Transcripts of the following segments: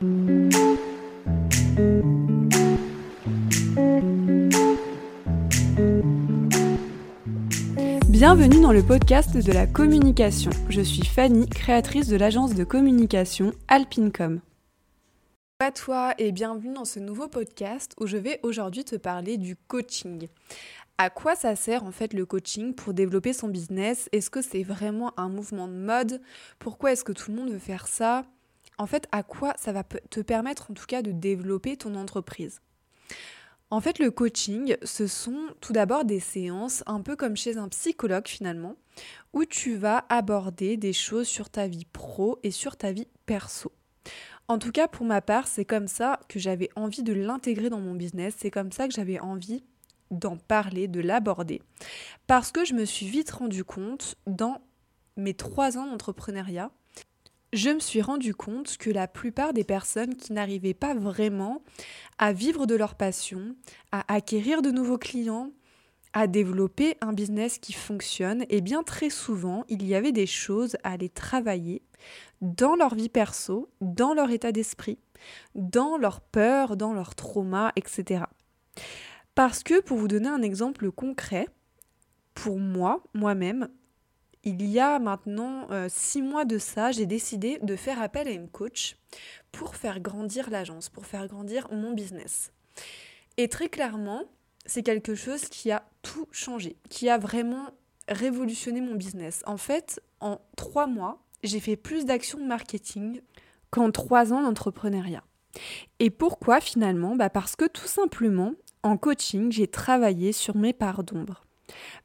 Bienvenue dans le podcast de la communication. Je suis Fanny, créatrice de l'agence de communication Alpincom. À toi et bienvenue dans ce nouveau podcast où je vais aujourd'hui te parler du coaching. À quoi ça sert en fait le coaching pour développer son business? Est-ce que c'est vraiment un mouvement de mode? Pourquoi est-ce que tout le monde veut faire ça? En fait, à quoi ça va te permettre en tout cas de développer ton entreprise? En fait, le coaching, ce sont tout d'abord des séances, un peu comme chez un psychologue finalement, où tu vas aborder des choses sur ta vie pro et sur ta vie perso. En tout cas, pour ma part, c'est comme ça que j'avais envie de l'intégrer dans mon business, c'est comme ça que j'avais envie d'en parler, de l'aborder, parce que je me suis vite rendu compte dans mes trois ans d'entrepreneuriat je me suis rendu compte que la plupart des personnes qui n'arrivaient pas vraiment à vivre de leur passion, à acquérir de nouveaux clients, à développer un business qui fonctionne, et eh bien très souvent, il y avait des choses à aller travailler dans leur vie perso, dans leur état d'esprit, dans leur peur, dans leur trauma, etc. Parce que, pour vous donner un exemple concret, pour moi, moi-même, il y a maintenant euh, six mois de ça, j'ai décidé de faire appel à une coach pour faire grandir l'agence, pour faire grandir mon business. Et très clairement, c'est quelque chose qui a tout changé, qui a vraiment révolutionné mon business. En fait, en trois mois, j'ai fait plus d'actions marketing qu'en trois ans d'entrepreneuriat. Et pourquoi finalement? Bah Parce que tout simplement, en coaching, j'ai travaillé sur mes parts d'ombre.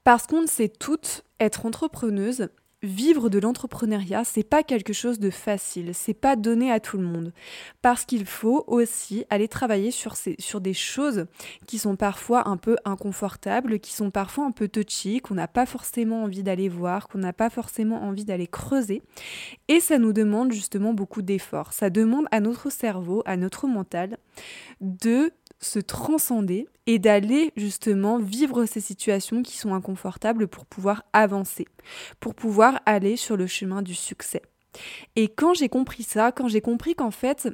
Parce qu'on sait toutes, être entrepreneuse, vivre de l'entrepreneuriat, c'est pas quelque chose de facile, c'est pas donné à tout le monde. Parce qu'il faut aussi aller travailler sur des choses qui sont parfois un peu inconfortables, qui sont parfois un peu touchy, qu'on n'a pas forcément envie d'aller voir, qu'on n'a pas forcément envie d'aller creuser. Et ça nous demande justement beaucoup d'efforts. Ça demande à notre cerveau, à notre mental, de se transcender et d'aller justement vivre ces situations qui sont inconfortables pour pouvoir avancer, pour pouvoir aller sur le chemin du succès. Et quand j'ai compris ça, quand j'ai compris qu'en fait,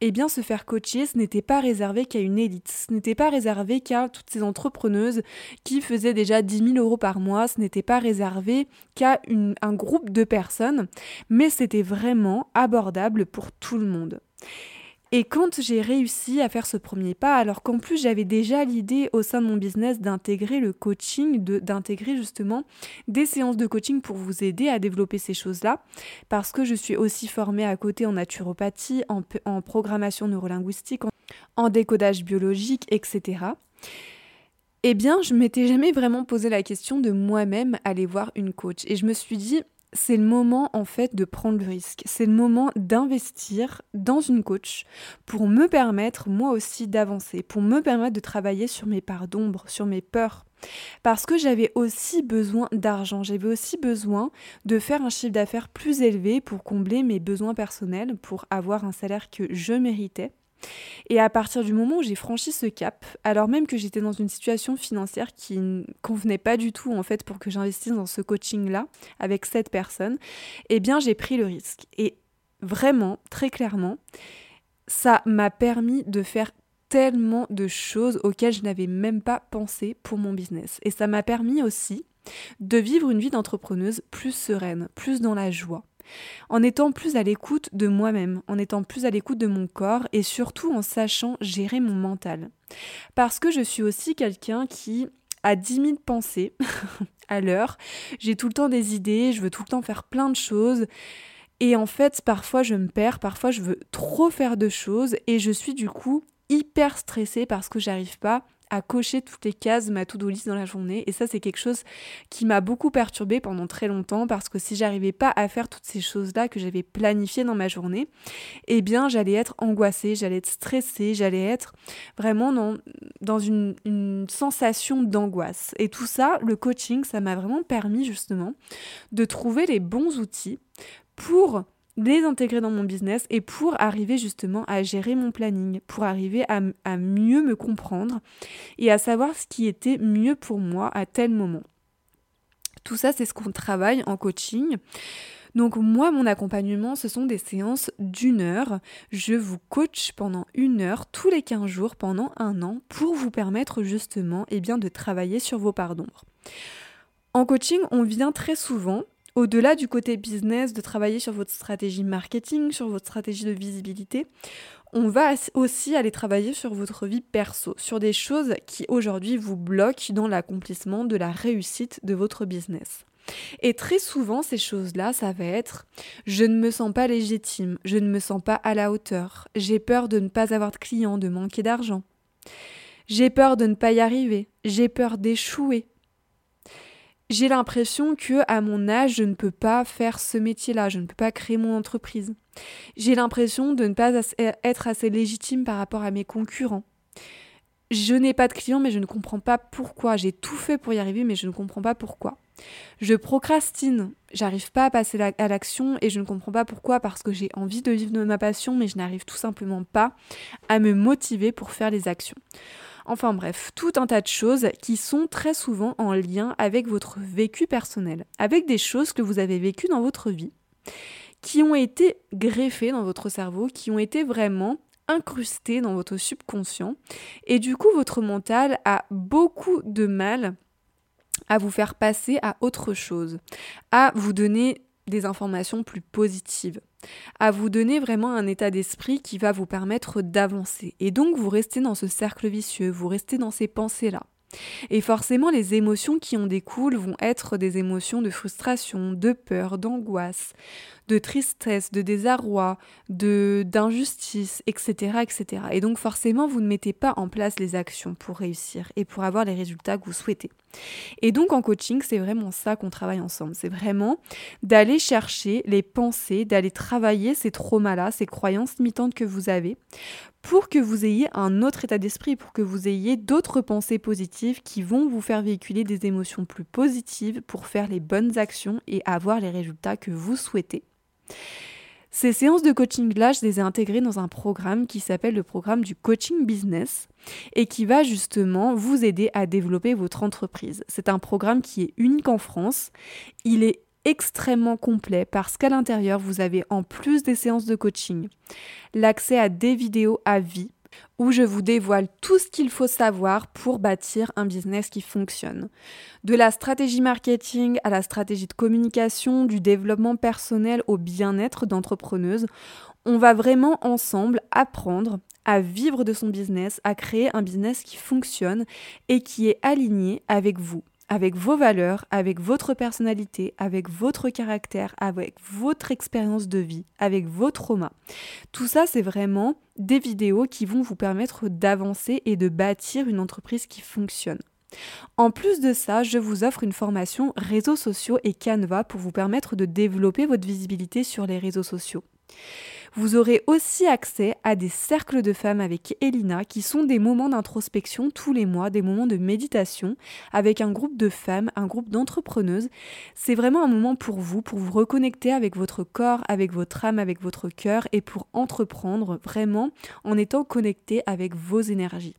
eh bien, se faire coacher, ce n'était pas réservé qu'à une élite, ce n'était pas réservé qu'à toutes ces entrepreneuses qui faisaient déjà 10 000 euros par mois, ce n'était pas réservé qu'à un groupe de personnes, mais c'était vraiment abordable pour tout le monde. Et quand j'ai réussi à faire ce premier pas, alors qu'en plus j'avais déjà l'idée au sein de mon business d'intégrer le coaching, d'intégrer justement des séances de coaching pour vous aider à développer ces choses-là, parce que je suis aussi formée à côté en naturopathie, en, programmation neurolinguistique, en, en décodage biologique, etc. Eh bien, je m'étais jamais vraiment posé la question de moi-même aller voir une coach. Et je me suis dit, c'est le moment en fait de prendre le risque. C'est le moment d'investir dans une coach pour me permettre moi aussi d'avancer, pour me permettre de travailler sur mes parts d'ombre, sur mes peurs. Parce que j'avais aussi besoin d'argent, j'avais aussi besoin de faire un chiffre d'affaires plus élevé pour combler mes besoins personnels, pour avoir un salaire que je méritais. Et à partir du moment où j'ai franchi ce cap, alors même que j'étais dans une situation financière qui ne convenait pas du tout en fait pour que j'investisse dans ce coaching-là avec cette personne, eh bien j'ai pris le risque. Et vraiment, très clairement, ça m'a permis de faire tellement de choses auxquelles je n'avais même pas pensé pour mon business. Et ça m'a permis aussi de vivre une vie d'entrepreneuse plus sereine, plus dans la joie en étant plus à l'écoute de moi-même, en étant plus à l'écoute de mon corps et surtout en sachant gérer mon mental. Parce que je suis aussi quelqu'un qui a 10 000 pensées à l'heure, j'ai tout le temps des idées, je veux tout le temps faire plein de choses. Et en fait, parfois je me perds, parfois je veux trop faire de choses et je suis du coup hyper stressée parce que j'arrive pas à cocher toutes les cases ma to-do list dans la journée. Et ça, c'est quelque chose qui m'a beaucoup perturbée pendant très longtemps parce que si j'arrivais pas à faire toutes ces choses-là que j'avais planifiées dans ma journée, eh bien, j'allais être angoissée, j'allais être stressée, j'allais être vraiment dans, dans une sensation d'angoisse. Et tout ça, le coaching, ça m'a vraiment permis justement de trouver les bons outils pour les intégrer dans mon business et pour arriver justement à gérer mon planning, pour arriver à, mieux me comprendre et à savoir ce qui était mieux pour moi à tel moment. Tout ça, c'est ce qu'on travaille en coaching. Donc moi, mon accompagnement, ce sont des séances d'une heure. Je vous coach pendant une heure tous les 15 jours pendant un an pour vous permettre justement eh bien, de travailler sur vos parts d'ombre. En coaching, on vient très souvent au-delà du côté business, de travailler sur votre stratégie marketing, sur votre stratégie de visibilité, on va aussi aller travailler sur votre vie perso, sur des choses qui aujourd'hui vous bloquent dans l'accomplissement de la réussite de votre business. Et très souvent, ces choses-là, ça va être je ne me sens pas légitime, je ne me sens pas à la hauteur, j'ai peur de ne pas avoir de clients, de manquer d'argent, j'ai peur de ne pas y arriver, j'ai peur d'échouer, j'ai l'impression que à mon âge, je ne peux pas faire ce métier-là, je ne peux pas créer mon entreprise. J'ai l'impression de ne pas être assez légitime par rapport à mes concurrents. Je n'ai pas de clients, mais je ne comprends pas pourquoi. J'ai tout fait pour y arriver, mais je ne comprends pas pourquoi. Je procrastine, j'arrive pas à passer à l'action et je ne comprends pas pourquoi, parce que j'ai envie de vivre ma passion, mais je n'arrive tout simplement pas à me motiver pour faire les actions. Enfin bref, tout un tas de choses qui sont très souvent en lien avec votre vécu personnel, avec des choses que vous avez vécues dans votre vie, qui ont été greffées dans votre cerveau, qui ont été vraiment incrustées dans votre subconscient. Et du coup, votre mental a beaucoup de mal à vous faire passer à autre chose, à vous donner des informations plus positives, à vous donner vraiment un état d'esprit qui va vous permettre d'avancer. Et donc vous restez dans ce cercle vicieux, vous restez dans ces pensées-là. Et forcément, les émotions qui en découlent vont être des émotions de frustration, de peur, d'angoisse, de tristesse, de désarroi, de d'injustice, etc., etc. Et donc forcément, vous ne mettez pas en place les actions pour réussir et pour avoir les résultats que vous souhaitez. Et donc en coaching, c'est vraiment ça qu'on travaille ensemble. C'est vraiment d'aller chercher les pensées, d'aller travailler ces traumas-là, ces croyances limitantes que vous avez, pour que vous ayez un autre état d'esprit, pour que vous ayez d'autres pensées positives qui vont vous faire véhiculer des émotions plus positives pour faire les bonnes actions et avoir les résultats que vous souhaitez. Ces séances de coaching-là, je les ai intégrées dans un programme qui s'appelle le programme du coaching business et qui va justement vous aider à développer votre entreprise. C'est un programme qui est unique en France. Il est extrêmement complet parce qu'à l'intérieur, vous avez en plus des séances de coaching, l'accès à des vidéos à vie où je vous dévoile tout ce qu'il faut savoir pour bâtir un business qui fonctionne. De la stratégie marketing à la stratégie de communication, du développement personnel au bien-être d'entrepreneuse, on va vraiment ensemble apprendre à vivre de son business, à créer un business qui fonctionne et qui est aligné avec vous, avec vos valeurs, avec votre personnalité, avec votre caractère, avec votre expérience de vie, avec vos traumas. Tout ça, c'est vraiment des vidéos qui vont vous permettre d'avancer et de bâtir une entreprise qui fonctionne. En plus de ça, je vous offre une formation réseaux sociaux et Canva pour vous permettre de développer votre visibilité sur les réseaux sociaux. Vous aurez aussi accès à des cercles de femmes avec Elina qui sont des moments d'introspection tous les mois, des moments de méditation avec un groupe de femmes, un groupe d'entrepreneuses. C'est vraiment un moment pour vous, pour vous reconnecter avec votre corps, avec votre âme, avec votre cœur et pour entreprendre vraiment en étant connecté avec vos énergies.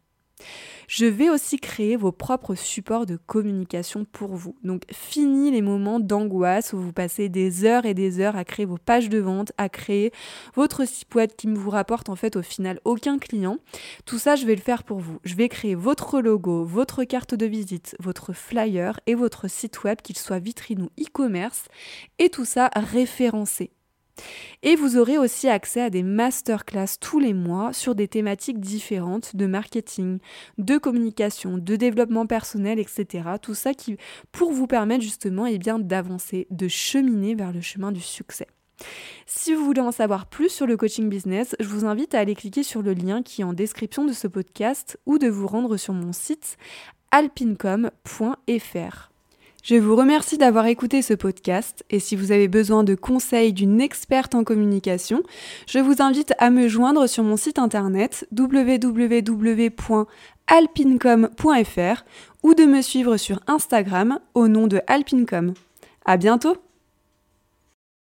Je vais aussi créer vos propres supports de communication pour vous. Donc fini les moments d'angoisse où vous passez des heures et des heures à créer vos pages de vente, à créer votre site web qui ne vous rapporte en fait au final aucun client. Tout ça, je vais le faire pour vous. Je vais créer votre logo, votre carte de visite, votre flyer et votre site web, qu'il soit vitrine ou e-commerce, et tout ça référencé. Et vous aurez aussi accès à des masterclass tous les mois sur des thématiques différentes de marketing, de communication, de développement personnel, etc. Tout ça qui, pour vous permettre justement eh d'avancer, de cheminer vers le chemin du succès. Si vous voulez en savoir plus sur le coaching business, je vous invite à aller cliquer sur le lien qui est en description de ce podcast ou de vous rendre sur mon site alpincom.fr. Je vous remercie d'avoir écouté ce podcast et si vous avez besoin de conseils d'une experte en communication, je vous invite à me joindre sur mon site internet www.alpincom.fr ou de me suivre sur Instagram au nom de Alpincom. À bientôt!